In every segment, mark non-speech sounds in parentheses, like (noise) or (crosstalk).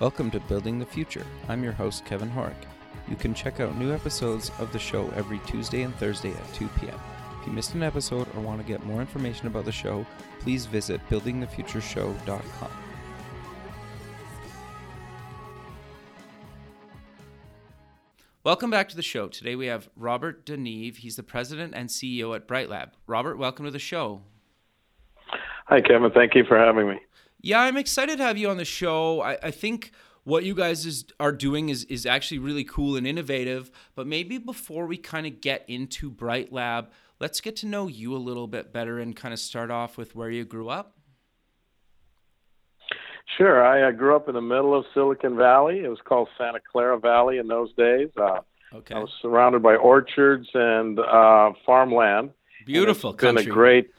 Welcome to Building the Future. I'm your host, Kevin Horick. You can check out new episodes of the show every Tuesday and Thursday at 2 p.m. If you missed an episode or want to get more information about the show, please visit buildingthefutureshow.com. Welcome back to the show. Today we have Robert DeNeve. He's the president and CEO at BrightLab. Robert, welcome to the show. Hi, Kevin. Thank you for having me. Yeah, I'm excited to have you on the show. I, I think what you guys is, are doing is, is actually really cool and innovative. But maybe before we kind of get into Bright Lab, let's get to know you a little bit better and kind of start off with where you grew up. Sure. I uh, grew up in the middle of Silicon Valley. It was called Santa Clara Valley in those days. Uh, Okay. I was surrounded by orchards and uh, farmland. Beautiful And it's been a great.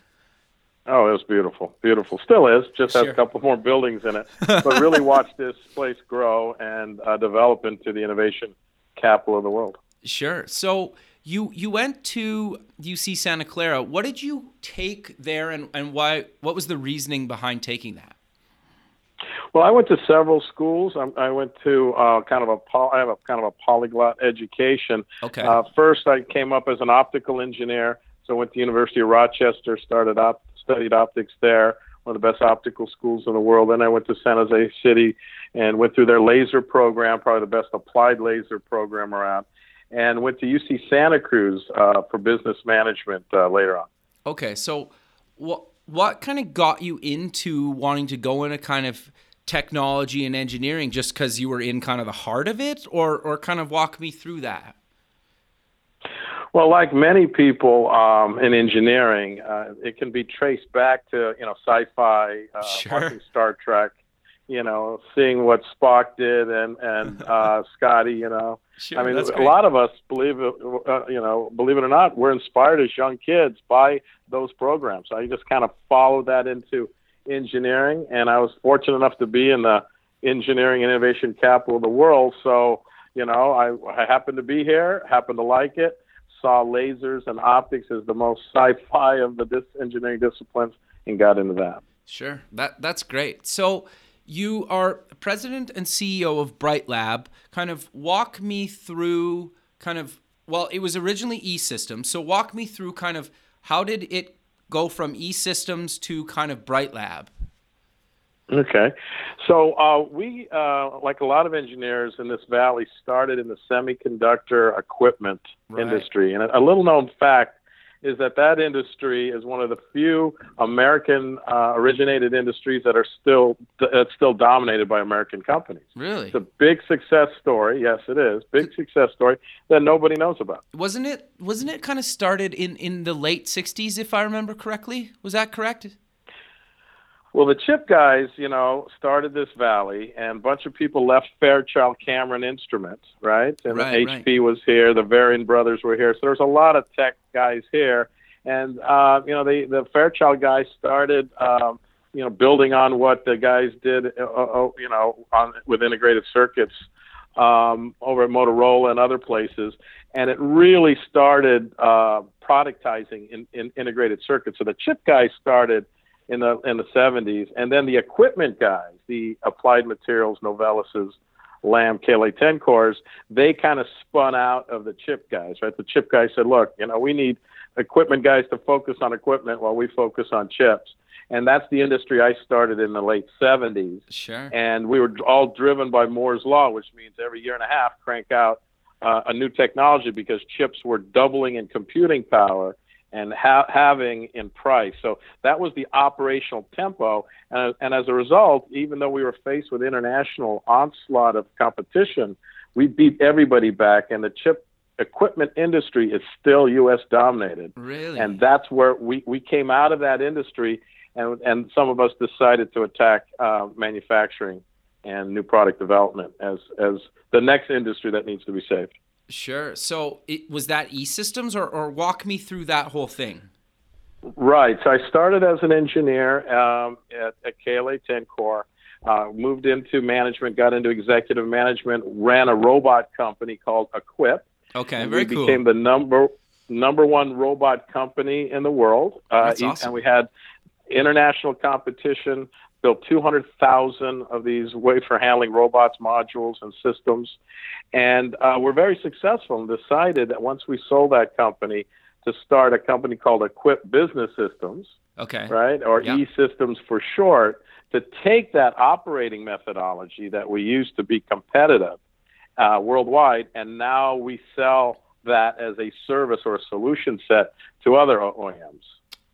Oh, it was beautiful, beautiful. Still is. Just has a couple more buildings in it. But really (laughs) watch this place grow and uh, develop into the innovation capital of the world. Sure. So you you went to UC Santa Clara. What did you take there, and, and why? What was the reasoning behind taking that? Well, I went to several schools. I, I went to uh, kind of a poly, I have a kind of a polyglot education. Okay. Uh, first, I came up as an optical engineer, so I went to University of Rochester, started op- studied optics there, one of the best optical schools in the world. Then I went to San Jose City and went through their laser program, probably the best applied laser program around, and went to UC Santa Cruz uh, for business management uh, later on. Okay, so what what kind of got you into wanting to go into kind of technology and engineering just because you were in kind of the heart of it, or or kind of walk me through that? Well, like many people um, in engineering, uh, it can be traced back to you know sci-fi, uh, Sure. watching Star Trek, you know, seeing what Spock did and and (laughs) uh, Scotty, you know. Sure, I mean, a lot of us believe it, uh, you know, believe it or not, we're inspired as young kids by those programs. I just kind of followed that into engineering, and I was fortunate enough to be in the engineering innovation capital of the world. So, you know, I, I happened to be here, happened to like it, saw lasers and optics as the most sci-fi of the dis- engineering disciplines, and got into that. Sure, that that's great. So you are president and CEO of Bright Lab. Kind of walk me through kind of well, it was originally E Systems. So walk me through kind of how did it go from E Systems to kind of Bright Lab? Okay. So uh, we, uh, like a lot of engineers in this valley, started in the semiconductor equipment Right. industry. And a, little known fact is that that industry is one of the few American uh, originated industries that are still that's still dominated by American companies. Really? It's a big success story. Yes, it is. Big success story that nobody knows about. Wasn't it wasn't it kind of started in in the late 60s if I remember correctly? Was that correct? Well, the chip guys, you know, started this valley, and a bunch of people left Fairchild Cameron Instruments, right? And Right, HP was here, the Varian brothers were here, so there's a lot of tech guys here, and uh, you know, the the Fairchild guys started, um, you know, building on what the guys did, uh, uh, you know, on with integrated circuits um, over at Motorola and other places, and it really started uh, productizing in, in integrated circuits. So the chip guys started in the in the 70s, and then the equipment guys, the Applied Materials, Novellus's, Lam, KLA-Tencors, they kind of spun out of the chip guys, right? The chip guys said, look, you know, we need equipment guys to focus on equipment while we focus on chips. And that's the industry I started in the late 70s. Sure. And we were all driven by Moore's Law, which means every year and a half crank out uh, a new technology because chips were doubling in computing power and ha- having in price. So that was the operational tempo. And, and as a result, even though we were faced with international onslaught of competition, we beat everybody back, and the chip equipment industry is still U.S. dominated. Really? And that's where we, we came out of that industry, and, and some of us decided to attack uh, manufacturing and new product development as, as the next industry that needs to be saved. Sure. So it was that E Systems, or, or walk me through that whole thing. Right. So I started as an engineer um, at, at KLA-Tencor, uh, moved into management, got into executive management, ran a robot company called Equipe. Okay, very we cool. became the number number one robot company in the world. Uh, That's awesome. And we had international competition built 200,000 of these wafer handling robots, modules, and systems. And uh, we're very successful and decided that once we sold that company to start a company called Equipe Business Systems, okay. right, or. E Systems for short, to take that operating methodology that we used to be competitive uh, worldwide, and now we sell that as a service or a solution set to other OEMs.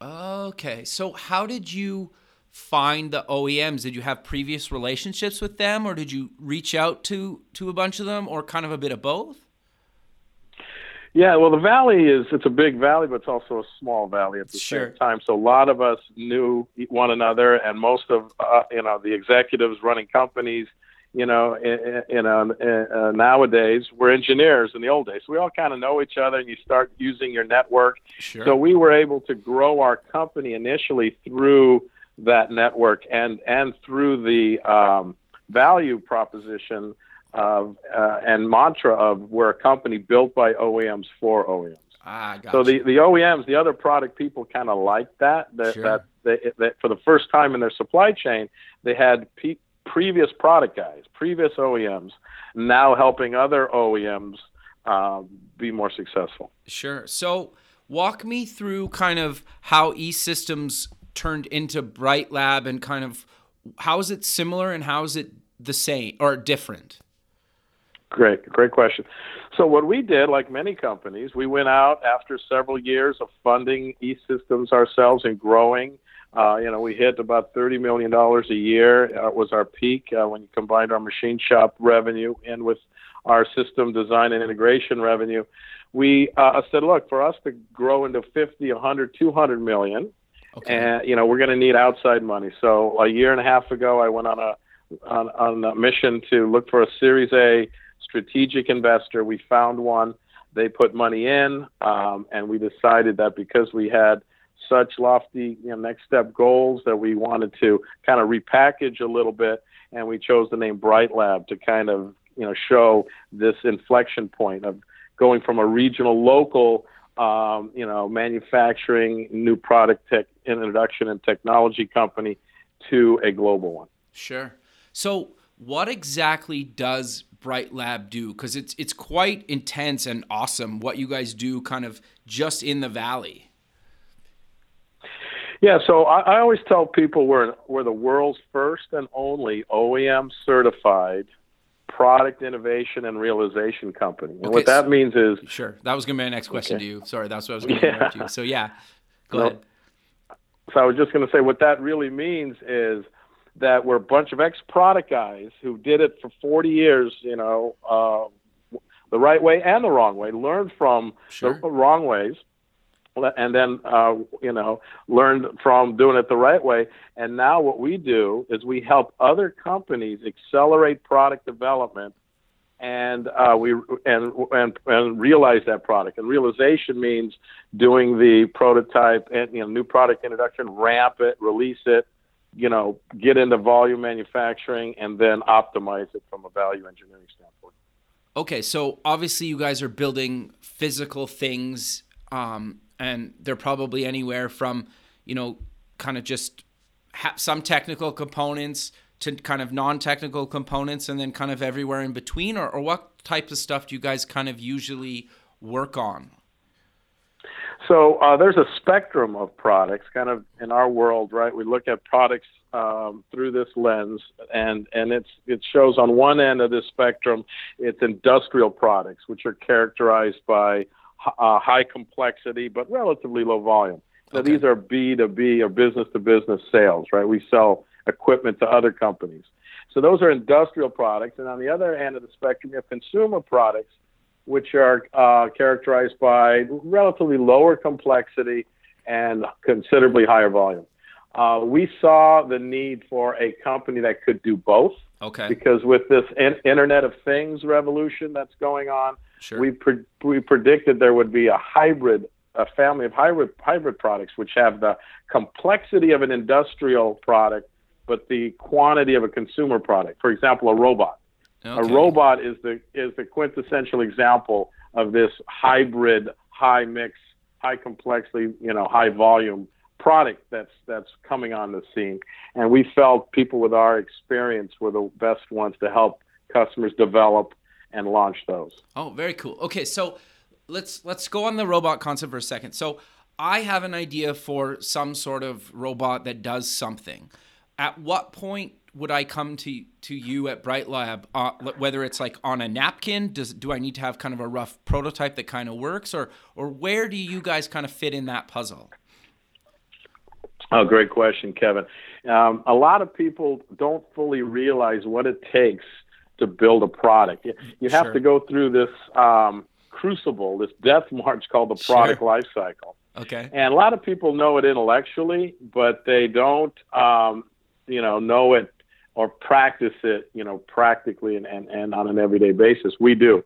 Okay. So how did you find the OEMs? Did you have previous relationships with them or did you reach out to to a bunch of them or kind of a bit of both? Yeah, well, the valley is it's a big valley, but it's also a small valley at the Sure. same time. So a lot of us knew one another, and most of uh, you know the executives running companies, you know, in, in, uh, uh, nowadays were engineers in the old days. So we all kind of know each other, and you start using your network. Sure. So we were able to grow our company initially through that network and and through the um, value proposition of uh, and mantra of we're a company built by OEMs for OEMs. ah, gotcha. So the, the OEMs, the other product people kind of like that that, Sure. that, they, that for the first time in their supply chain they had pe- previous product guys, previous OEMs, now helping other OEMs um, be more successful. Sure. So walk me through kind of how E-Systems turned into Bright Lab and kind of how is it similar and how is it the same or different? Great, great question. So what we did, like many companies, we went out after several years of funding E-Systems ourselves and growing. Uh, you know, we hit about thirty million dollars a year. Was our peak uh, when you combined our machine shop revenue and with our system design and integration revenue. We uh, said, look, for us to grow into 50, 100, 200 million, Okay. and you know we're going to need outside money. So a year and a half ago, I went on a on, on a mission to look for a Series A strategic investor. We found one. They put money in, um, and we decided that because we had such lofty you know, next step goals that we wanted to kind of repackage a little bit, and we chose the name Bright Lab to kind of you know show this inflection point of going from a regional local um, you know, manufacturing, new product tech introduction and technology company to a global one. Sure. So, what exactly does Bright Lab do? Because it's it's quite intense and awesome what you guys do, kind of just in the valley. Yeah, so I, I always tell people we're we're the world's first and only OEM certified product innovation and realization company. And Okay, what that means is Sure. That was gonna be my next question Okay. to you. Sorry, that's what I was gonna (laughs) interrupt you. So yeah, go No. ahead. So I was just going to say what that really means is that we're a bunch of ex-product guys who did it for 40 years, you know, uh, the right way and the wrong way, learned from Sure. the wrong ways, and then, uh, you know, learned from doing it the right way. And now what we do is we help other companies accelerate product development and uh, we and, and and realize that product. And realization means doing the prototype and you know new product introduction, ramp it, release it, you know, get into volume manufacturing, and then optimize it from a value engineering standpoint. Okay, so obviously you guys are building physical things, um, and they're probably anywhere from, you know, kind of just ha- some technical components to kind of non-technical components, and then kind of everywhere in between. Or, or what type of stuff do you guys kind of usually work on? So uh, there's a spectrum of products, kind of in our world, right? We look at products um, through this lens, and and it's it shows on one end of this spectrum, it's industrial products, which are characterized by uh, high complexity but relatively low volume. So Okay. these are B to B or business to business sales, right? We sell equipment to other companies. So those are industrial products, and on the other end of the spectrum, you have consumer products which are uh, characterized by relatively lower complexity and considerably higher volume. Uh, we saw the need for a company that could do both Okay, because with this in- Internet of Things revolution that's going on, sure. we pre- we predicted there would be a hybrid, a family of hybrid hybrid products which have the complexity of an industrial product, but the quantity of a consumer product. For example, a robot. A robot is the is the quintessential example of this hybrid, high mix, high complexity, you know, high volume product that's that's coming on the scene, and we felt people with our experience were the best ones to help customers develop and launch those. Oh, very cool. Okay, so let's let's go on the robot concept for a second. So I have an idea for some sort of robot that does something. At what point would I come to to you at Bright Lab? Uh, whether it's like on a napkin, does do I need to have kind of a rough prototype that kind of works, or or where do you guys kind of fit in that puzzle? Oh, great question, Kevin. Um, a lot of people don't fully realize what it takes to build a product. You, have sure. to go through this um, crucible, this death march called the product sure. life cycle. Okay. And a lot of people know it intellectually, but they don't, um, you know, know it or practice it, you know, practically and, and, and on an everyday basis. We do.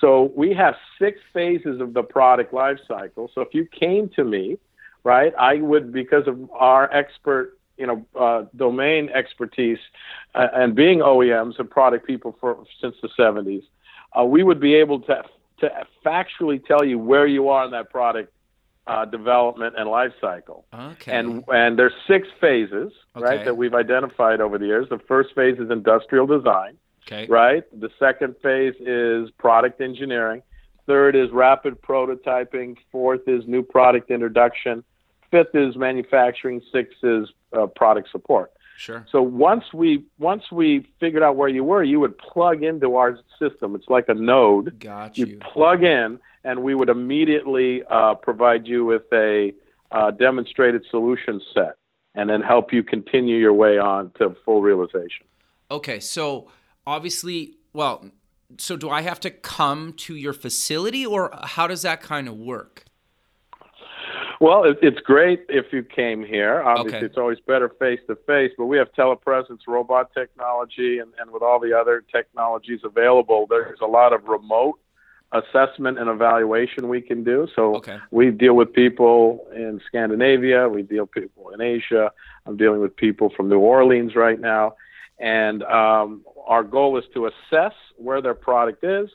So we have six phases of the product life cycle. So if you came to me, right, I would, because of our expert, you know, uh, domain expertise uh, and being OEMs and product people for since the 70s, uh, we would be able to to factually tell you where you are in that product uh, development and life cycle. Okay. And and there's six phases, okay. right, that we've identified over the years. The first phase is industrial design. Okay. Right. The second phase is product engineering. Third is rapid prototyping. Fourth is new product introduction. Fifth is manufacturing. Sixth is uh, product support. Sure. So once we once we figured out where you were, you would plug into our system. It's like a node. Got you. You plug in, and we would immediately uh, provide you with a uh, demonstrated solution set, and then help you continue your way on to full realization. Okay, so obviously, well, so do I have to come to your facility, or how does that kind of work? Well, it, it's great if you came here. Obviously, okay. it's always better face to face, but we have telepresence, robot technology, and, and with all the other technologies available, there's a lot of remote assessment and evaluation we can do. So okay. we deal with people in Scandinavia, we deal with people in Asia. I'm dealing with people from New Orleans right now, and um, our goal is to assess where their product is,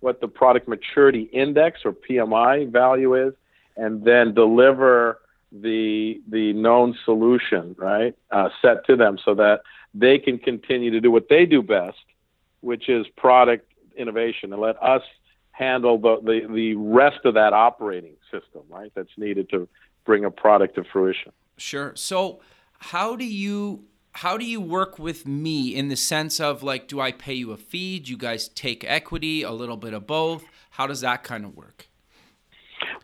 what the product maturity index or PMI value is, and then deliver the the known solution right uh, set to them so that they can continue to do what they do best, which is product innovation, and let us handle the, the, the rest of that operating system, right? That's needed to bring a product to fruition. Sure. So how do you how do you work with me in the sense of like do I pay you a fee? Do you guys take equity, a little bit of both? How does that kind of work?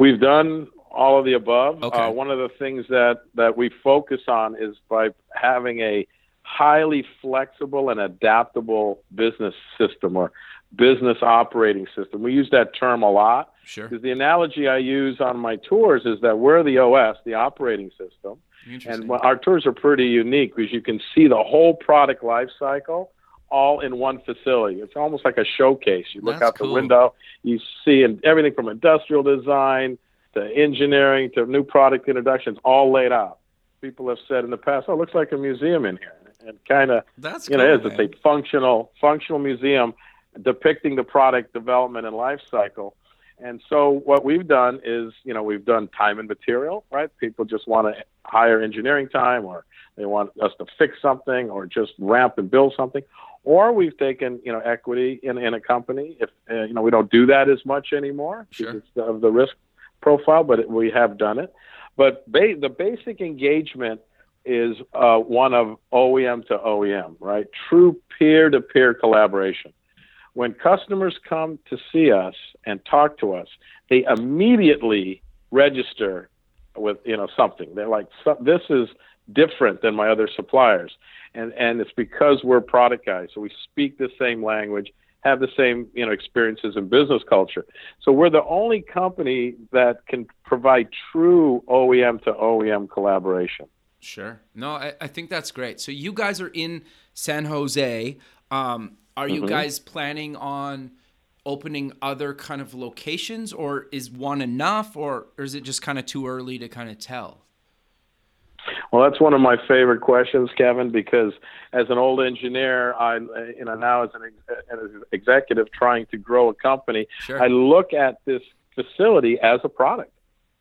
We've done all of the above. Okay. Uh, one of the things that, that we focus on is by having a highly flexible and adaptable business system or business operating system. We use that term a lot. Sure. Because the analogy I use on my tours is that we're the OS, the operating system. And our tours are pretty unique because you can see the whole product life cycle all in one facility. It's almost like a showcase. You look That's out the cool. window, you see everything from industrial design to engineering to new product introductions, all laid out. People have said in the past, "Oh, it looks like a museum in here," and kind of That's you cool, know, is. It's a functional functional museum depicting the product development and life cycle. And so what we've done is, you know, we've done time and material, right? People just want to hire engineering time or they want us to fix something or just ramp and build something or we've taken you know equity in, in a company. If uh, you know we don't do that as much anymore sure. because of the risk profile, but it, we have done it. But ba- the basic engagement is uh, one of OEM to OEM, right? True peer-to-peer collaboration. When customers come to see us and talk to us, they immediately register with you know something. They're like, "This is different than my other suppliers." and and it's because we're product guys, so we speak the same language, have the same you know experiences in business culture. So we're the only company that can provide true OEM to OEM collaboration. Sure. No, I, I think that's great. So you guys are in San Jose. Um, are you mm-hmm. guys planning on opening other kind of locations, or is one enough, or, or is it just kind of too early to kind of tell? Well, that's one of my favorite questions, Kevin, because as an old engineer, I you know now as an, ex- an executive trying to grow a company, sure. I look at this facility as a product,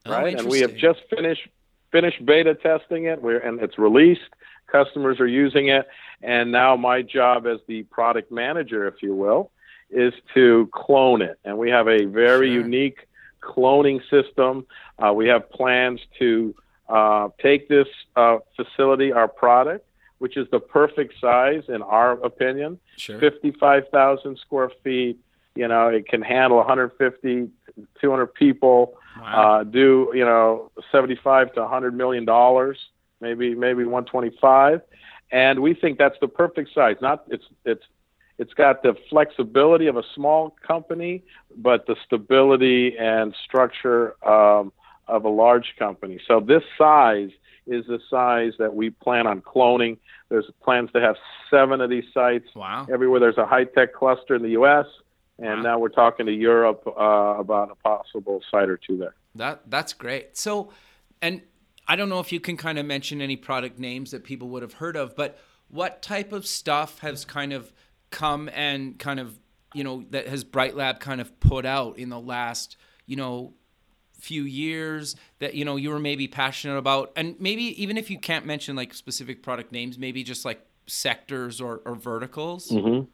oh, right? and we have just finished finished beta testing it, we're, and it's released. Customers are using it, and now my job as the product manager, if you will, is to clone it. And we have a very sure. unique cloning system. Uh, we have plans to uh, take this uh, facility, our product, which is the perfect size in our opinion, sure. 55,000 square feet. You know, it can handle 150, 200 people. Wow. Uh, do you know 75 to 100 million dollars, maybe maybe 125, and we think that's the perfect size. Not it's it's it's got the flexibility of a small company, but the stability and structure um, of a large company. So this size is the size that we plan on cloning. There's plans to have seven of these sites. Wow. Everywhere there's a high tech cluster in the U.S. And wow. now we're talking to Europe uh, about a possible site or two there. That that's great. So, and I don't know if you can kind of mention any product names that people would have heard of, but what type of stuff has kind of come and kind of you know that has Bright Lab kind of put out in the last you know few years that you know you were maybe passionate about and maybe even if you can't mention like specific product names maybe just like sectors or, or verticals mm-hmm.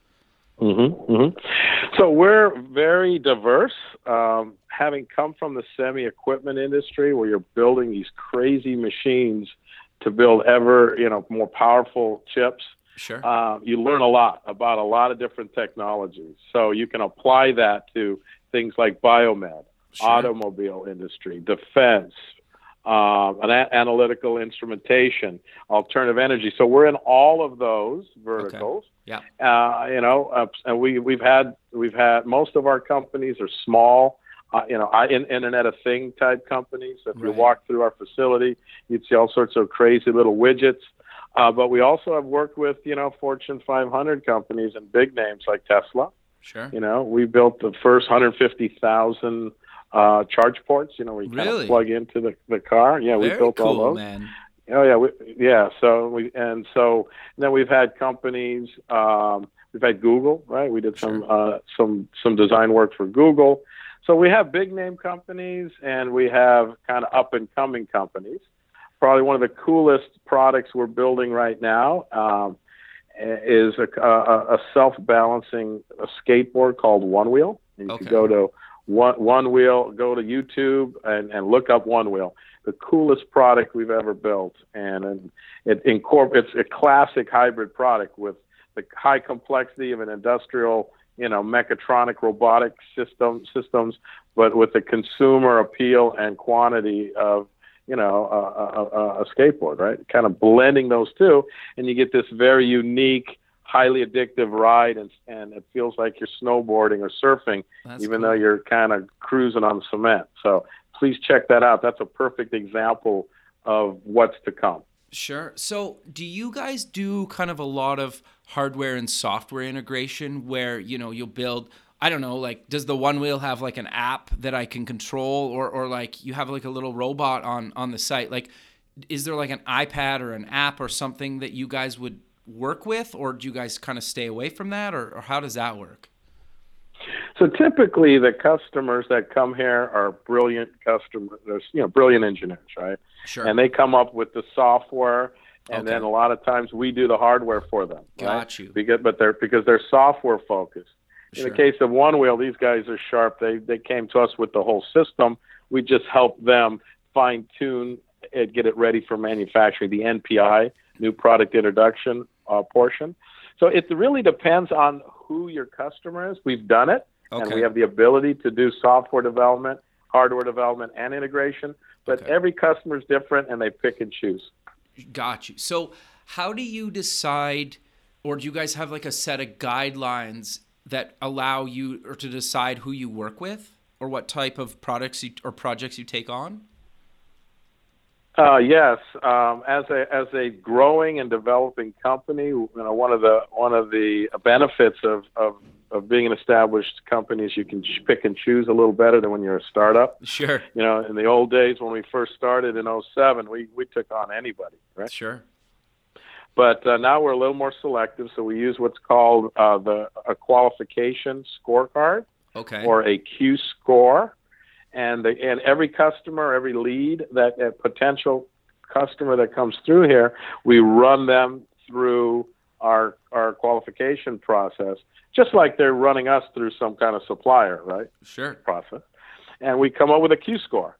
Mm-hmm. Mm-hmm. so we're very diverse um, having come from the semi equipment industry where you're building these crazy machines to build ever you know more powerful chips Sure. Uh, you learn a lot about a lot of different technologies. So you can apply that to things like biomed, sure. automobile industry, defense, um, an a- analytical instrumentation, alternative energy. So we're in all of those verticals. Okay. Yeah. Uh, you know, uh, and we we've had we've had most of our companies are small. Uh, you know, in, Internet of Thing type companies. If right. you walk through our facility, you'd see all sorts of crazy little widgets. Uh, but we also have worked with you know Fortune 500 companies and big names like Tesla. Sure. You know, we built the first 150,000 uh, charge ports. You know, where you really? kind of plug into the, the car. Yeah, Very we built cool, all those. Man. Oh yeah, we, yeah. So we and so then we've had companies. Um, we've had Google, right? We did some sure. uh, some some design work for Google. So we have big name companies and we have kind of up and coming companies probably one of the coolest products we're building right now um, is a, a, a self-balancing skateboard called Onewheel. You okay. can go to one, wheel. go to YouTube and, and look up Onewheel. The coolest product we've ever built, and, and it incorporates a classic hybrid product with the high complexity of an industrial, you know, mechatronic robotic system systems, but with the consumer appeal and quantity of you know, a, a, a skateboard, right? Kind of blending those two, and you get this very unique, highly addictive ride, and and it feels like you're snowboarding or surfing, That's even cool. though you're kind of cruising on cement. So please check that out. That's a perfect example of what's to come. Sure. So, do you guys do kind of a lot of hardware and software integration where, you know, you'll build I don't know, like does the Onewheel have like an app that I can control or or like you have like a little robot on on the site? Like is there like an iPad or an app or something that you guys would work with or do you guys kind of stay away from that or, or how does that work? So typically the customers that come here are brilliant customers, There's you know, brilliant engineers, right? Sure. And they come up with the software and Okay. then a lot of times we do the hardware for them. Got right? you. Because but they're because they're software focused. In the case of Onewheel, these guys are sharp. They they came to us with the whole system. We just helped them fine tune it, get it ready for manufacturing. The NPI, new product introduction uh, portion. So it really depends on who your customer is. We've done it, and we have the ability to do software development, hardware development, and integration. But Okay. every customer is different, and they pick and choose. Got you. So, how do you decide, or do you guys have like a set of guidelines that allow you or to decide who you work with, or what type of products you, or projects you take on? Uh, yes, um, as a as a growing and developing company, you know, one of the one of the benefits of of, of being an established company is you can pick and choose a little better than when you're a startup. Sure. You know, in the old days when we first started in '07, we we took on anybody, right? Sure. But uh, now we're a little more selective, so we use what's called uh, the a qualification scorecard Okay. or a Q score, and the, and every customer, every lead that a potential customer that comes through here, we run them through our our qualification process, just like they're running us through some kind of supplier, right? Sure. Process, and we come up with a Q score.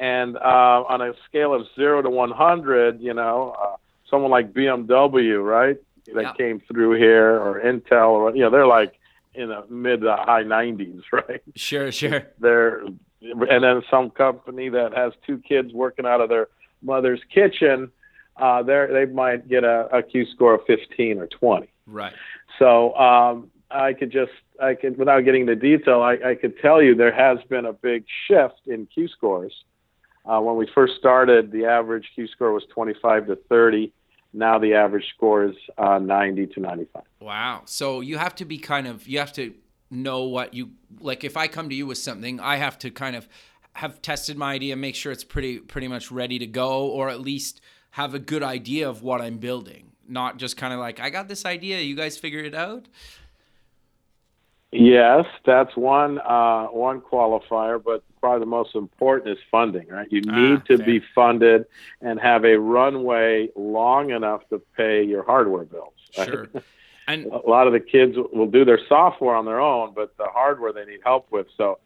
And uh, on a scale of zero to 100, you know, uh, someone like BMW, right, that Yeah. came through here, or Intel, or you know, they're like in the mid to high 90s, (laughs) right? Sure, sure. They're, and then some company that has two kids working out of their mother's kitchen, uh, they they might get a, a Q score of 15 or 20. Right. So um, I could just, I could, without getting into detail, I, I could tell you there has been a big shift in Q scores. Uh, when we first started, the average Q score was 25 to 30. Now the average score is uh, 90 to 95. Wow. So you have to be kind of you have to know what you like if I come to you with something, I have to kind of have tested my idea, make sure it's pretty pretty much ready to go or at least have a good idea of what I'm building. Not just kind of like I got this idea, you guys figure it out? Yes, that's one uh, one qualifier, but probably the most important is funding. Right, you need Ah, to fair. be funded and have a runway long enough to pay your hardware bills. right? Sure. (laughs) And a lot of the kids will do their software on their own, but the hardware they need help with. So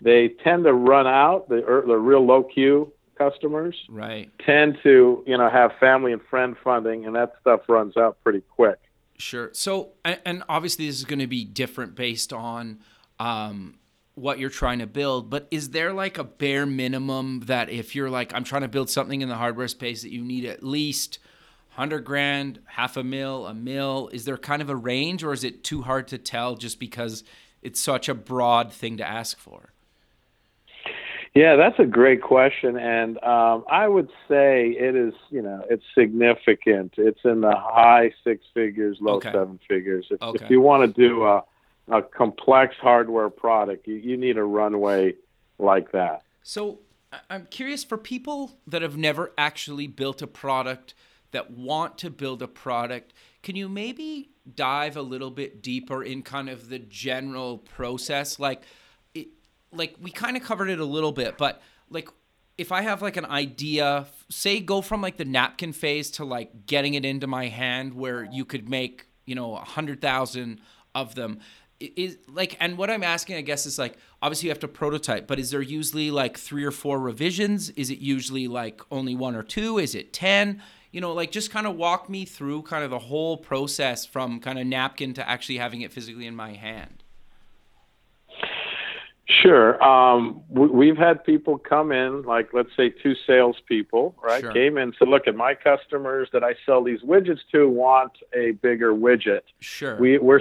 they tend to run out. The er, the real low Q customers right. tend to you know have family and friend funding, and that stuff runs out pretty quick. Sure. So, and, and obviously, this is going to be different based on um, what you're trying to build. But is there like a bare minimum that if you're like, I'm trying to build something in the hardware space, that you need at least hundred grand, half a mil, a mil? Is there kind of a range, or is it too hard to tell just because it's such a broad thing to ask for? Yeah, that's a great question, and um, I would say it is. You know, it's significant. It's in the high six figures, low Okay. seven figures. If, Okay. if you want to do a, a complex hardware product, you, you need a runway like that. So I'm curious for people that have never actually built a product that want to build a product, can you maybe dive a little bit deeper in kind of the general process? Like, it, like we kind of covered it a little bit, but like if I have like an idea, say go from like the napkin phase to like getting it into my hand where you could make, you know, a hundred thousand of them is like and what i'm asking i guess is like obviously you have to prototype but is there usually like three or four revisions? Is it usually like only one or two? Is it 10 you know like just kind of walk me through kind of the whole process from kind of napkin to actually having it physically in my hand Sure. Um, we, we've had people come in, like let's say two salespeople, right? Sure. Came in and said, "Look, at my customers that I sell these widgets to want a bigger widget. sure We, we're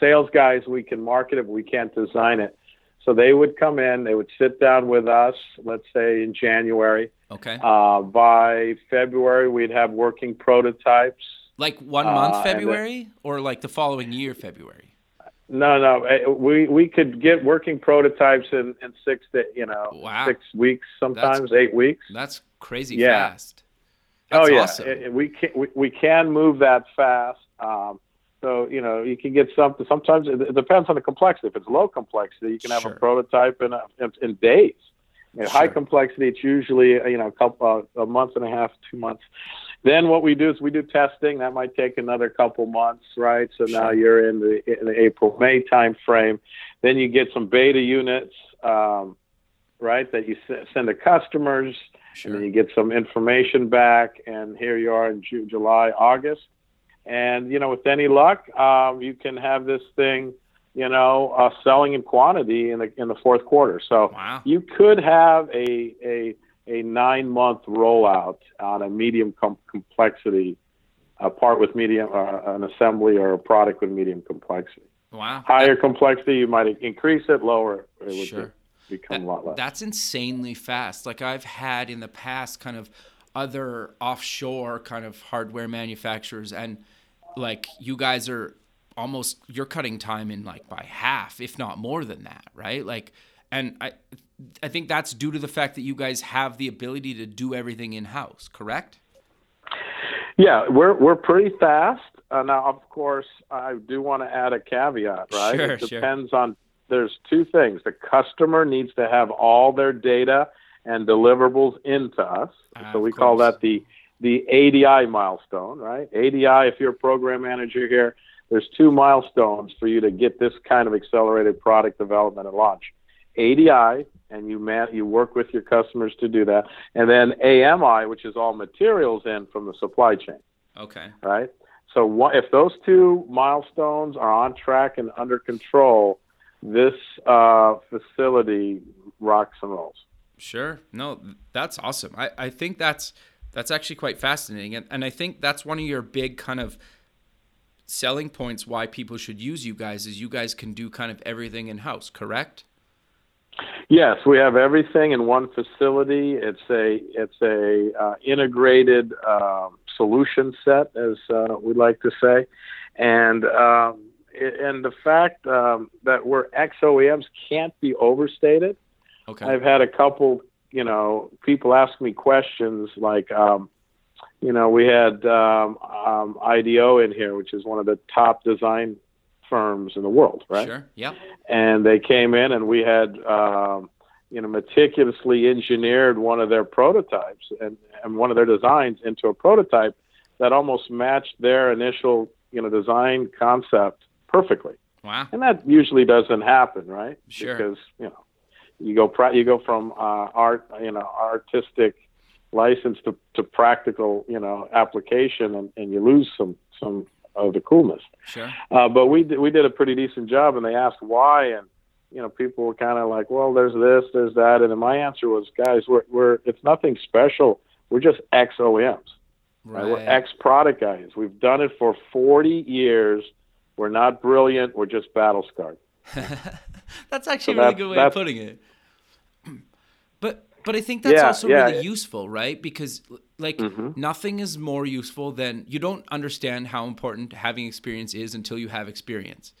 sales guys. We can market it, but we can't design it." So they would come in. They would sit down with us. Let's say in January. Okay Uh, by February, we'd have working prototypes. like one uh, month the- february or like the following year february No, no, eh, we we could get working prototypes in, in six to you know Wow. six weeks, sometimes eight weeks. that's crazy Yeah. fast oh That's yeah, awesome. Eh, eh, we can we, we can move that fast. Um, so you know you can get something. Sometimes it, it depends on the complexity. If it's low complexity, you can have Sure. a prototype in a, in, in days. You know, High complexity, it's usually you know a couple uh, a month and a half, two months. Then what we do is we do testing. That might take another couple months, right? So now you're in the in the April May time frame. Then you get some beta units, um, right? That you s- send to customers and then you get some information back and here you are in June, july august and you know with any luck um, you can have this thing you know uh, selling in quantity in the in the fourth quarter. So wow. you could have a a a nine month rollout on a medium com- complexity a part with medium uh, an assembly or a product with medium complexity. Wow. Higher complexity you might increase it lower it would Sure. become a lot less. That's insanely fast. Like I've had in the past kind of other offshore kind of hardware manufacturers and like you guys are almost you're cutting time in like by half if not more than that, right? Like and I I think that's due to the fact that you guys have the ability to do everything in house, correct? Yeah, we're we're pretty fast. Uh, now, of course, I do want to add a caveat, right? Sure, it sure. depends on. There's two things. The customer needs to have all their data and deliverables into us. Ah, so we call that the the ADI milestone, right? ADI, if you're a program manager here, there's two milestones for you to get this kind of accelerated product development and launch. ADI, and you man, you work with your customers to do that, and then AMI, which is all materials in from the supply chain, Okay. right? So what, if those two milestones are on track and under control, this uh, facility rocks and rolls. Sure. No, that's awesome. I, I think that's that's actually quite fascinating. And, and I think that's one of your big kind of selling points why people should use you guys is you guys can do kind of everything in house, correct? Yes, we have everything in one facility. It's a it's a uh, integrated um, solution set, as uh, we like to say, and um, i- and the fact um, that we're ex OEMs can't be overstated. Okay. I've had a couple, you know, people ask me questions like, um, you know, we had um, um, IDEO in here, which is one of the top design firms in the world, right? Sure. Yep. and they came in and we had um, you know meticulously engineered one of their prototypes and, and one of their designs into a prototype that almost matched their initial you know design concept perfectly Wow. and that usually doesn't happen right Sure. because you know you go pra- you go from uh, art you know artistic license to, to practical you know application and, and you lose some some of the coolness Sure. uh, but we did, we did a pretty decent job, and they asked why, and you know, people were kind of like, "Well, there's this, there's that," and then my answer was, "Guys, we're we're it's nothing special. We're just ex OEMs. Right? We're ex product guys. We've done it for 40 years. We're not brilliant. We're just battle scarred." (laughs) that's actually So a really good way of putting it. (clears throat) But but I think that's Yeah, also yeah. really useful, right? Because like Mhm. nothing is more useful than you don't understand how important having experience is until you have experience.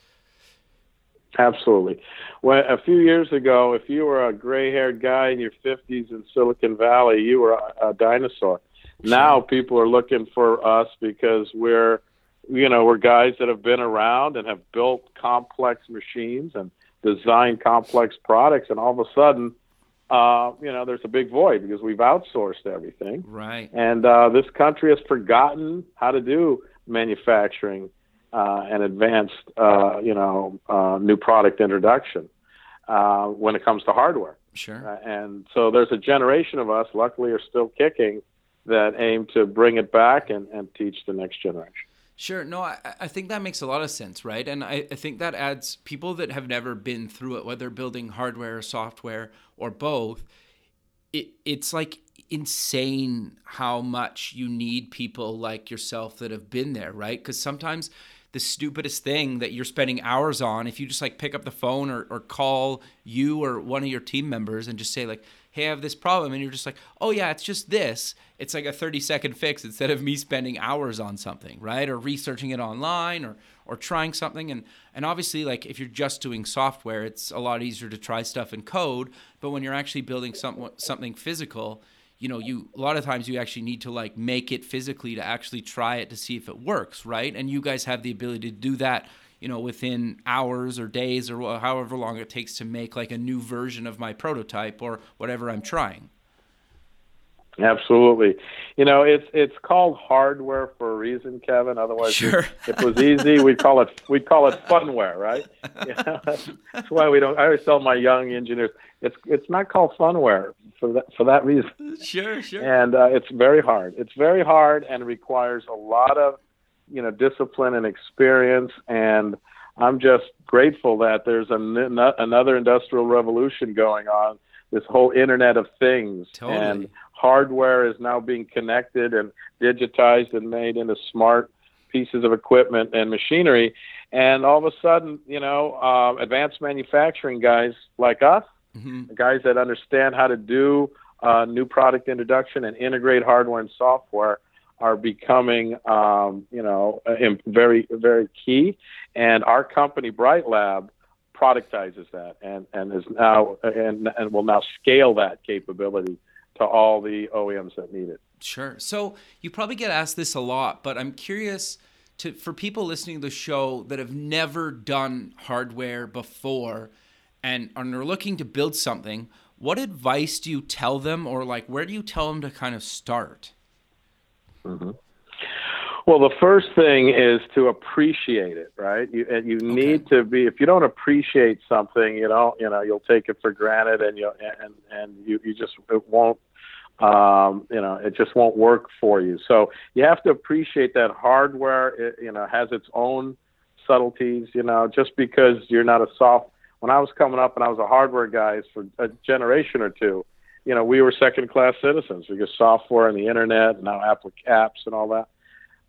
Absolutely. Well, a few years ago, if you were a gray-haired guy in your 50s in Silicon Valley, you were a, a dinosaur. Now people are looking for us because we're, you know, we're guys that have been around and have built complex machines and designed complex products, and all of a sudden, uh, you know, there's a big void because we've outsourced everything. Right. And uh, this country has forgotten how to do manufacturing uh, and advanced, uh, you know, uh, new product introduction uh, when it comes to hardware. Sure. And so there's a generation of us, luckily, are still kicking that aim to bring it back and, and teach the next generation. Sure. No, I, I think that makes a lot of sense, right? And I, I think that adds people that have never been through it, whether building hardware or software or both, it, it's like insane how much you need people like yourself that have been there, right? Because sometimes the stupidest thing that you're spending hours on, if you just like pick up the phone or, or call you or one of your team members and just say, like, have this problem, and you're just like, oh, yeah, it's just this. It's like a 30 second fix instead of me spending hours on something, right? Or researching it online or, or trying something. And, and obviously, like, if you're just doing software, it's a lot easier to try stuff in code. But when you're actually building some, something physical, you know you a lot of times you actually need to like make it physically to actually try it to see if it works right and you guys have the ability to do that you know within hours or days or however long it takes to make like a new version of my prototype or whatever i'm trying Absolutely. You know, it's it's called hardware for a reason, Kevin. Otherwise, Sure. if it was easy, we'd call it we'd call it funware, right? (laughs) You know, that's why we don't. I always tell my young engineers, it's it's not called funware for that for that reason. sure sure And uh, it's very hard. It's very hard and requires a lot of you know discipline and experience. And I'm just grateful that there's an, another industrial revolution going on. This whole Internet of Things Totally. and hardware is now being connected and digitized and made into smart pieces of equipment and machinery. And all of a sudden, you know, uh, advanced manufacturing guys like us, hmm guys that understand how to do uh, new product introduction and integrate hardware and software, are becoming, um, you know, very, very key. And our company, Bright Lab, productizes that and, and is now and, and will now scale that capability to all the OEMs that need it. Sure. So you probably get asked this a lot, but I'm curious to for people listening to the show that have never done hardware before and are looking to build something, what advice do you tell them, or like where do you tell them to kind of start? Mm-hmm. Well, the first thing is to appreciate it, right? You and you need to be. If you don't appreciate something, you don't, you know, you'll take it for granted, and you and and you you just it won't, um, you know, it just won't work for you. So you have to appreciate that hardware. It, you know, has its own subtleties. You know, just because you're not a soft. When I was coming up and I was a hardware guy for a generation or two, you know, we were second class citizens because software and the internet and now apps and all that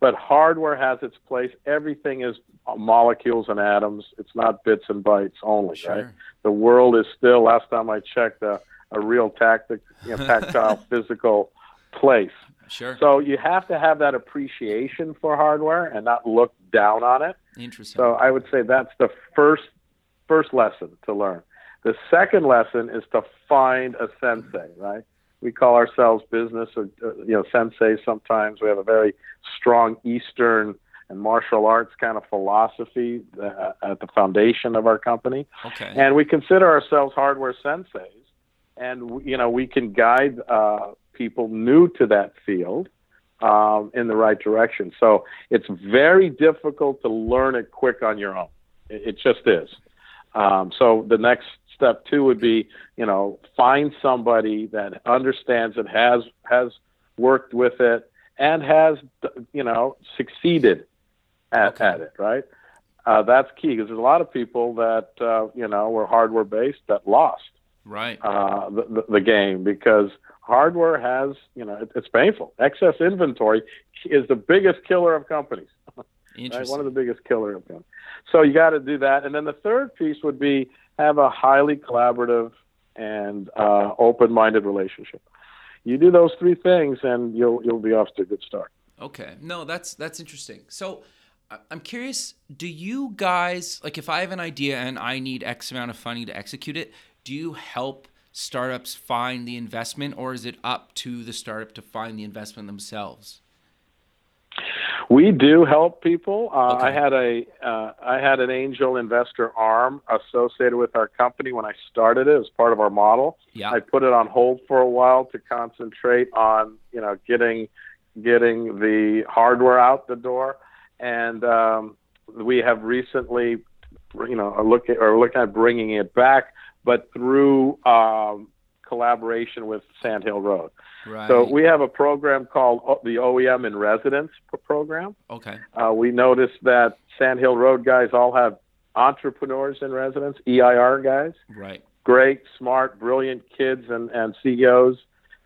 but hardware has its place. Everything is molecules and atoms. It's not bits and bytes only, sure. right? The world is still, last time I checked, a, a real tactic, you know, (laughs) tactile, physical place. Sure. So you have to have that appreciation for hardware and not look down on it. Interesting. So I would say that's the first first lesson to learn. The second lesson is to find a sensei, right? we call ourselves business or uh, you know sensei sometimes. We have a very strong eastern and martial arts kind of philosophy uh, at the foundation of our company. Okay. And we consider ourselves hardware senseis and you know we can guide uh, people new to that field um, in the right direction. So it's very difficult to learn it quick on your own. It, it just is. Um, so the next step two would be, you know, find somebody that understands it, has has worked with it, and has, you know, succeeded at, okay. at it. Right. Uh, that's key because there's a lot of people that uh, you know were hardware based that lost right uh, the, the, the game because hardware has you know it, it's painful. Excess inventory is the biggest killer of companies. (laughs) Right? One of the biggest killer of companies. So you got to do that, and then the third piece would be have a highly collaborative and uh, open-minded relationship. You do those three things, and you'll you'll be off to a good start. Okay, no, that's that's interesting. So, I'm curious. Do you guys like if I have an idea and I need X amount of funding to execute it? Do you help startups find the investment, or is it up to the startup to find the investment themselves? We do help people. Uh, okay. I had a uh, I had an angel investor arm associated with our company when I started it as part of our model. Yeah. I put it on hold for a while to concentrate on you know getting getting the hardware out the door, and um, we have recently you know are looking or looking at bringing it back, but through um, collaboration with Sandhill Road. Right. So we have a program called the OEM in Residence program. Okay. Uh, we noticed that Sandhill Road guys all have entrepreneurs in residence, EIR guys. Right. Great, smart, brilliant kids and, and CEOs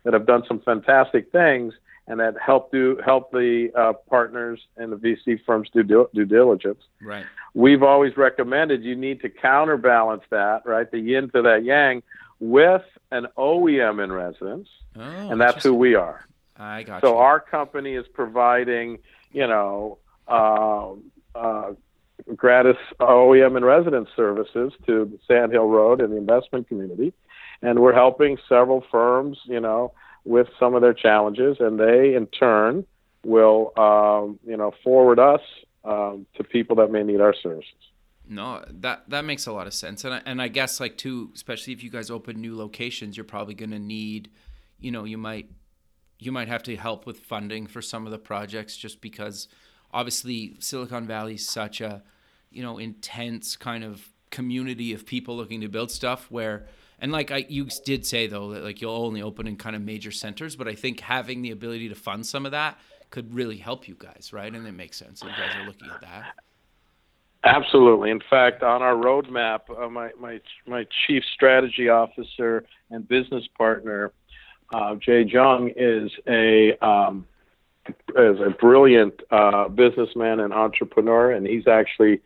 that have done some fantastic things and that help do help the uh, partners and the VC firms do due, due diligence. Right. We've always recommended you need to counterbalance that, right? The yin to that yang with an OEM in residence, oh, and that's who we are. I got so you. our company is providing, you know, uh, uh, gratis OEM and residence services to the Sandhill Road and the investment community, and we're helping several firms, you know, with some of their challenges, and they in turn will, um, you know, forward us um, to people that may need our services. No, that that makes a lot of sense, and I, and I guess like too, especially if you guys open new locations, you're probably going to need, you know, you might you might have to help with funding for some of the projects, just because obviously Silicon Valley is such a, you know, intense kind of community of people looking to build stuff where. And like I, you did say though that like you'll only open in kind of major centers, but I think having the ability to fund some of that could really help you guys, right? And it makes sense. You guys are looking at that. Absolutely. In fact, on our roadmap, uh, my, my, my chief strategy officer and business partner, uh, Jay Jung, is a, um, is a brilliant uh, businessman and entrepreneur. And he's actually,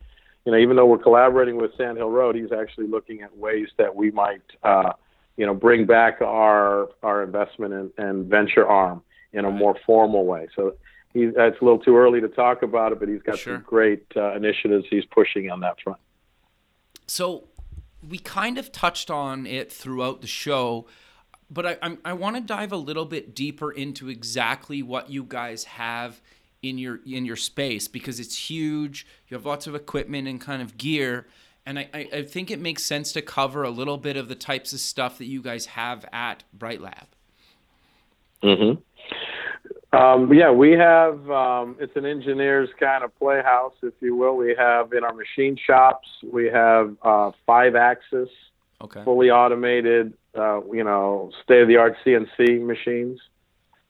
you know, even though we're collaborating with Sandhill Road, he's actually looking at ways that we might, uh, you know, bring back our, our investment and, and venture arm in a more formal way. So he's it's a little too early to talk about it, but he's got sure. some great uh, initiatives he's pushing on that front. So we kind of touched on it throughout the show, but I I'm, i want to dive a little bit deeper into exactly what you guys have in your in your space because it's huge. You have lots of equipment and kind of gear. and I, I think it makes sense to cover a little bit of the types of stuff that you guys have at Brite Lab. hmm Um, yeah, we have. Um, it's an engineer's kind of playhouse, if you will. We have in our machine shops, we have uh, five-axis, Okay. fully automated, uh, you know, state-of-the-art CNC machines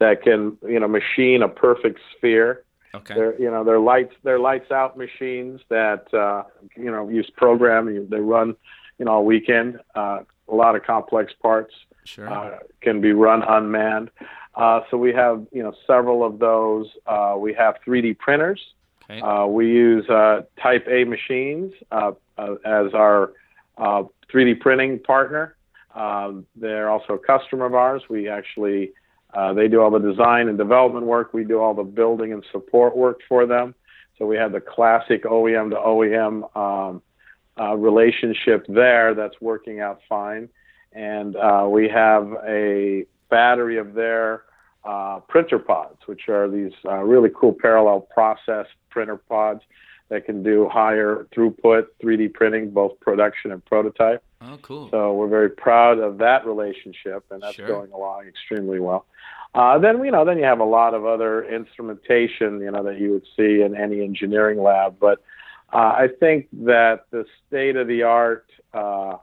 that can, you know, machine a perfect sphere. Okay. They're, you know, they're lights. They're lights-out machines that, uh, you know, use program, They run, you know, all weekend. Uh, a lot of complex parts Sure. uh, can be run unmanned. Uh, so we have you know several of those. Uh, we have 3D printers. okay. Uh, we use uh, Type A machines uh, uh, as our uh, 3D printing partner. Um, they're also a customer of ours. We actually uh, they do all the design and development work. We do all the building and support work for them. So we have the classic OEM to OEM um, uh, relationship there that's working out fine and uh, we have a battery of their uh, printer pods, which are these uh, really cool parallel process printer pods that can do higher throughput 3D printing, both production and prototype. oh, cool. So we're very proud of that relationship, and that's Sure. going along extremely well. Uh, then you know, then you have a lot of other instrumentation, you know, that you would see in any engineering lab. But uh, I think that the state of the art uh,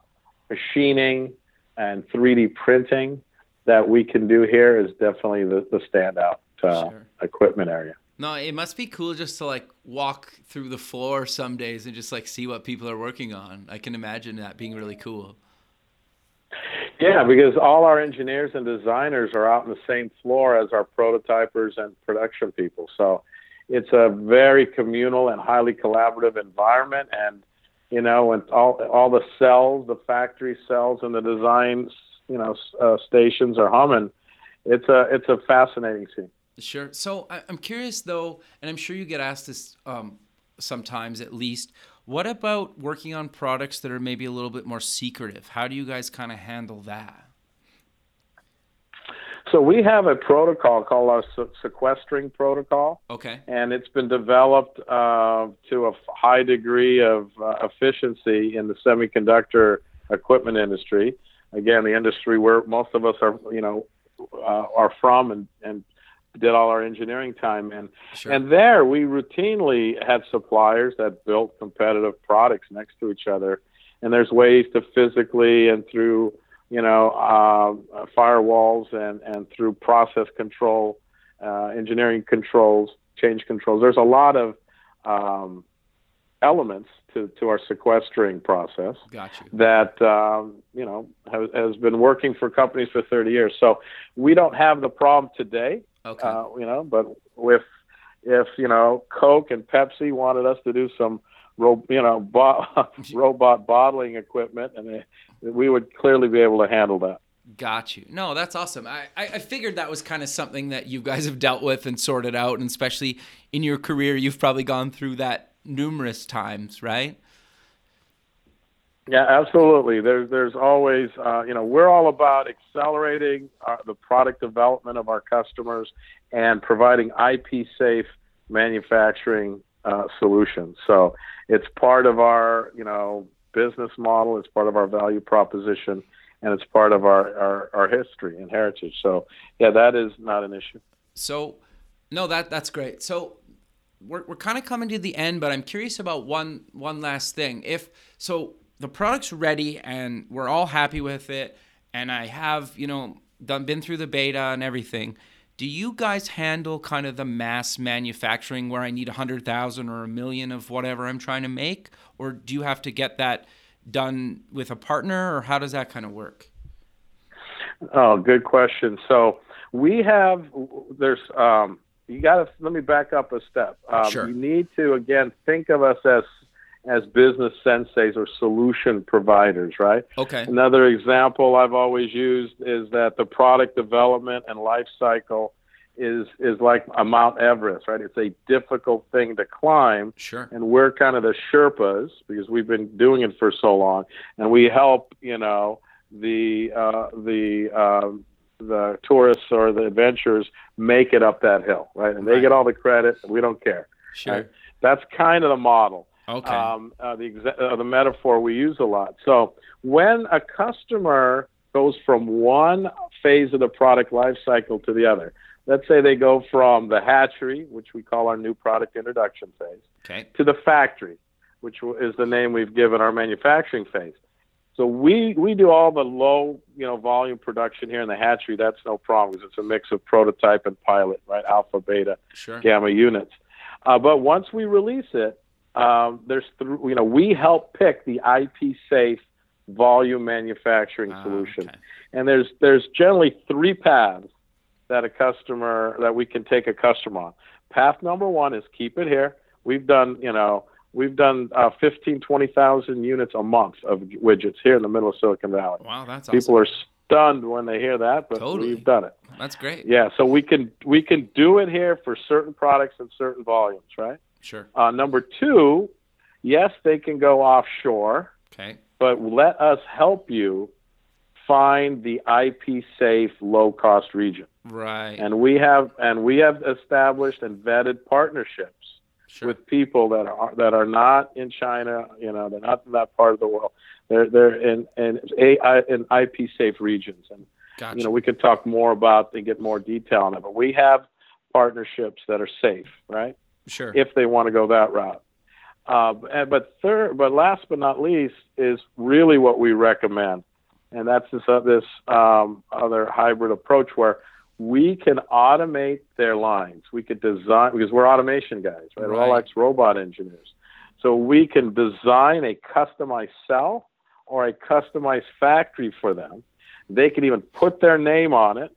machining and 3D printing that we can do here is definitely the, the standout uh, Sure. equipment area. No, it must be cool just to like walk through the floor some days and just like see what people are working on. I can imagine that being really cool. Yeah, because all our engineers and designers are out on the same floor as our prototypers and production people. So it's a very communal and highly collaborative environment. And, you know, and all, all the cells, the factory cells and the design, you know, uh, stations are humming. It's a, it's a fascinating scene. Sure. So I, I'm curious though, and I'm sure you get asked this um, sometimes at least. What about working on products that are maybe a little bit more secretive? How do you guys kind of handle that? So we have a protocol called our se- sequestering protocol. Okay. and it's been developed uh, to a high degree of uh, efficiency in the semiconductor equipment industry. Again, the industry where most of us are, you know, uh, are from and, and did all our engineering time in. Sure. And there, we routinely had suppliers that built competitive products next to each other. And there's ways to physically and through, you know, uh, firewalls and, and through process control, uh, engineering controls, change controls. There's a lot of um, elements to, to our sequestering process Got you. that um, you know has, has been working for companies for 30 years. So we don't have the problem today, Okay. uh, you know. But if if you know Coke and Pepsi wanted us to do some ro- you know bo- (laughs) robot bottling equipment, and they, we would clearly be able to handle that. Got you. No, that's awesome. I I figured that was kind of something that you guys have dealt with and sorted out, and especially in your career, you've probably gone through that numerous times, right? Yeah, absolutely. There's there's always uh, you know we're all about accelerating uh, the product development of our customers and providing IP safe manufacturing uh, solutions. So it's part of our you know business model. It's part of our value proposition, and it's part of our our, our history and heritage. So yeah, that is not an issue. So, no, that that's great. So, we're we're kind of coming to the end, but I'm curious about one one last thing. If so, the product's ready and we're all happy with it, and I have you know done been through the beta and everything. Do you guys handle kind of the mass manufacturing where I need a hundred thousand or a million of whatever I'm trying to make, or do you have to get that done with a partner, or how does that kind of work? Oh, good question. So we have there's um, you got to let me back up a step. Um, Sure. You need to again think of us as as business senseis or solution providers, right? Okay. Another example I've always used is that the product development and life cycle is is like a Mount Everest, right? It's a difficult thing to climb, Sure. and we're kind of the Sherpas because we've been doing it for so long, and we help you know the uh, the um, the tourists or the adventurers make it up that hill, right? And they Right. get all the credit, we don't care. Sure. Right? That's kind of the model. Okay. Um, uh, the exa- uh, the metaphor we use a lot. So when a customer goes from one phase of the product life cycle to the other, let's say they go from the hatchery, which we call our new product introduction phase, okay. to the factory, which is the name we've given our manufacturing phase. So we we do all the low you know volume production here in the hatchery. That's no problem because it's a mix of prototype and pilot, right? Alpha, beta, Sure. gamma units. Uh, but once we release it, um, there's th- you know we help pick the IP safe volume manufacturing Ah, solution, okay. and there's there's generally three paths that a customer that we can take a customer on. Path number one is keep it here. We've done you know we've done uh, 15 20,000 units a month of widgets here in the middle of Silicon Valley. Wow, that's awesome. People are stunned when they hear that, but Totally. we've done it. That's great. Yeah, so we can we can do it here for certain products and certain volumes, right? Sure. Uh, number two, yes, they can go offshore, Okay. but let us help you find the IP safe, low cost region. Right. And we have and we have established and vetted partnerships sure. with people that are that are not in China. You know, they're not in that part of the world. They're they're in in AI in IP safe regions, and gotcha. you know we could talk more about and get more detail on it. But we have partnerships that are safe, right? sure. If they want to go that route. Uh, and, but third, but last but not least is really what we recommend, and that's this uh, this um, other hybrid approach where we can automate their lines. We could design because we're automation guys, right? We're all Right. ex robot engineers, so we can design a customized cell or a customized factory for them. They can even put their name on it,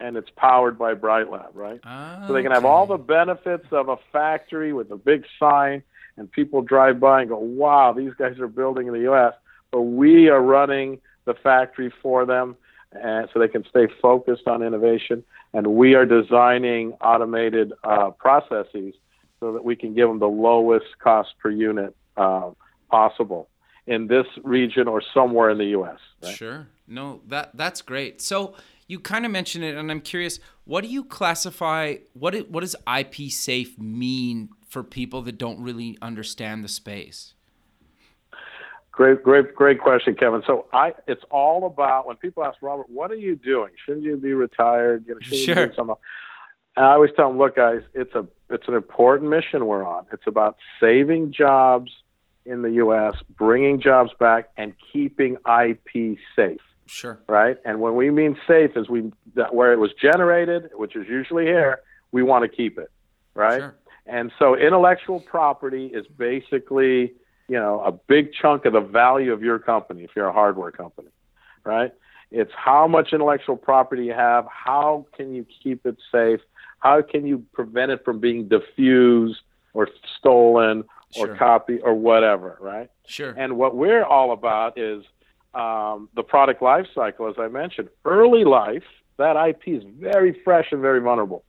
and it's powered by Brite Lab, right? So they can have all the benefits of a factory with a big sign, and people drive by and go, "Wow, these guys are building in the U.S." But we are running the factory for them, and so they can stay focused on innovation. And we are designing automated uh, processes so that we can give them the lowest cost per unit uh, possible in this region or somewhere in the U.S. Right? Sure. No, that that's great. So you kind of mentioned it, and I'm curious. What do you classify? What it, what does IP safe mean for people that don't really understand the space? Great, great, great question, Kevin. So I, it's all about when people ask Robert, "What are you doing? Shouldn't you be retired? You know, shouldn't you be Sure. And I always tell them, "Look, guys, it's a, it's an important mission we're on. It's about saving jobs in the U.S., bringing jobs back, and keeping IP safe." Sure. right? And when we mean safe, is we that where it was generated, which is usually here, we want to keep it, right? Sure. And so intellectual property is basically, you know, a big chunk of the value of your company if you're a hardware company, right? It's how much intellectual property you have, how can you keep it safe, how can you prevent it from being diffused or stolen or Sure. copied or whatever, right? Sure. And what we're all about is um, the product life cycle, as I mentioned. Early life, that IP is very fresh and very vulnerable.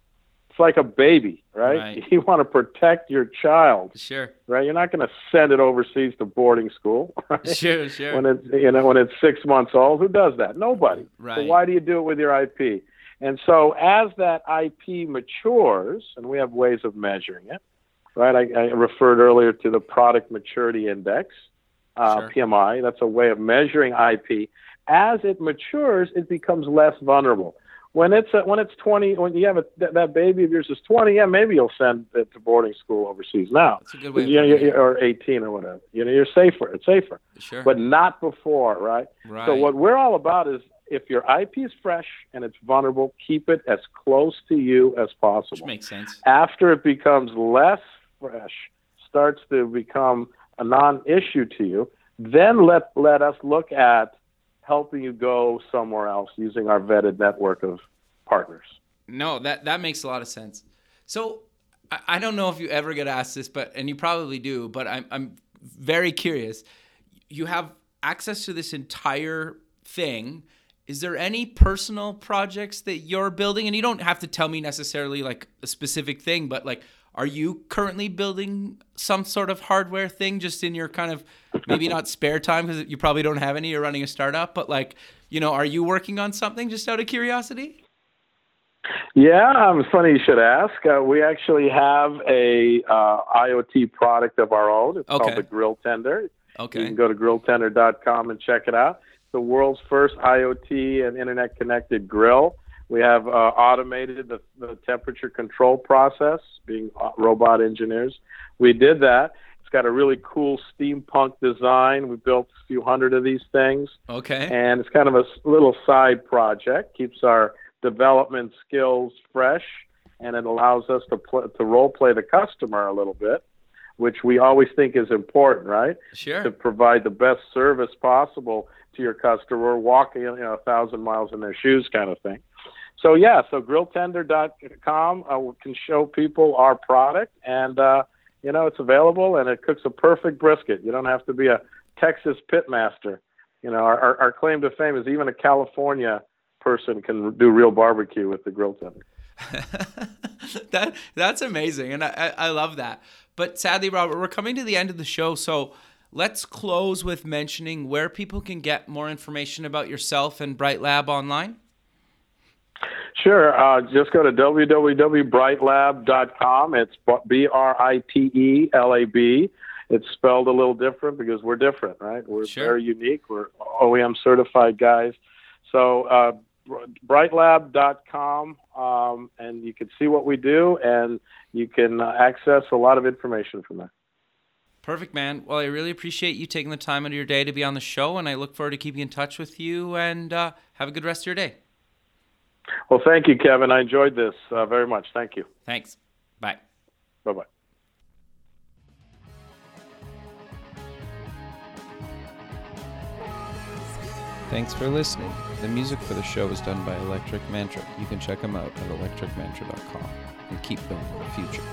It's like a baby, right? Right. (laughs) You want to protect your child, Sure. right? You're not going to send it overseas to boarding school, (laughs) right? Sure. Sure. When it's you know when it's six months old, who does that? Nobody. So Right. why do you do it with your IP? And so as that IP matures, and we have ways of measuring it, right? I, I referred earlier to the Product Maturity Index, uh, Sure. PMI. That's a way of measuring IP. As it matures, it becomes less vulnerable. When it's a, when it's 20, when you have a, that, that baby of yours is 20, yeah, maybe you'll send it to boarding school overseas now. That's a good way You know, you- it. or 18 or whatever. You know, you're safer. It's safer Sure. but not before, right? right. So what we're all about is if your IP is fresh and it's vulnerable, keep it as close to you as Which possible. makes sense. After it becomes less fresh, starts to become a non-issue to you, then let let us look at helping you go somewhere else using our vetted network of partners. No, that that makes a lot of sense. So I, I don't know if you ever get asked this, but and you probably do, but I'm I'm very curious. You have access to this entire thing. Is there any personal projects that you're building? And you don't have to tell me necessarily like a specific thing, but like are you currently building some sort of hardware thing just in your kind of maybe not spare time because you probably don't have any you're running a startup, but like, you know, are you working on something just out of curiosity? Yeah, um, it's funny you should ask. Uh, we actually have a uh, IoT product of our own. It's Okay. called the Grill Tender. Okay. You can go to grilltender.com and check it out. It's the world's first IoT and internet connected grill. We have uh, automated the, the temperature control process, being uh, robot engineers. We did that. It's got a really cool steampunk design. We built a few hundred of these things Okay. and it's kind of a little side project. Keeps our development skills fresh, and it allows us to pl- to role play the customer a little bit, which we always think is important, right? Sure. To provide the best service possible to your customer, walking you know a thousand miles in their shoes, kind of thing. So yeah, so grilltender.com uh, can show people our product, and uh, you know it's available, and it cooks a perfect brisket. You don't have to be a Texas pitmaster. You know, our, our, our claim to fame is even a California person can do real barbecue with the grill tender. (laughs) that that's amazing, and I, I I love that. But sadly, Robert, we're coming to the end of the show, so let's close with mentioning where people can get more information about yourself and Brite Lab online. Sure. Uh, just go to www.britelab.com. It's B R I T E L A B. It's spelled a little different because we're different, right? We're Sure. very unique. We're OEM certified guys. So, uh, britelab.com, um, and you can see what we do, and you can uh, access a lot of information from there. Perfect, man. Well, I really appreciate you taking the time out of your day to be on the show, and I look forward to keeping in touch with you. And uh, have a good rest of your day. Well, thank you, Kevin. I enjoyed this uh, very much. Thank you. Thanks. Bye. Bye bye. Thanks for listening. The music for the show is done by Electric Mantra. You can check them out at electricmantra.com and keep building the future.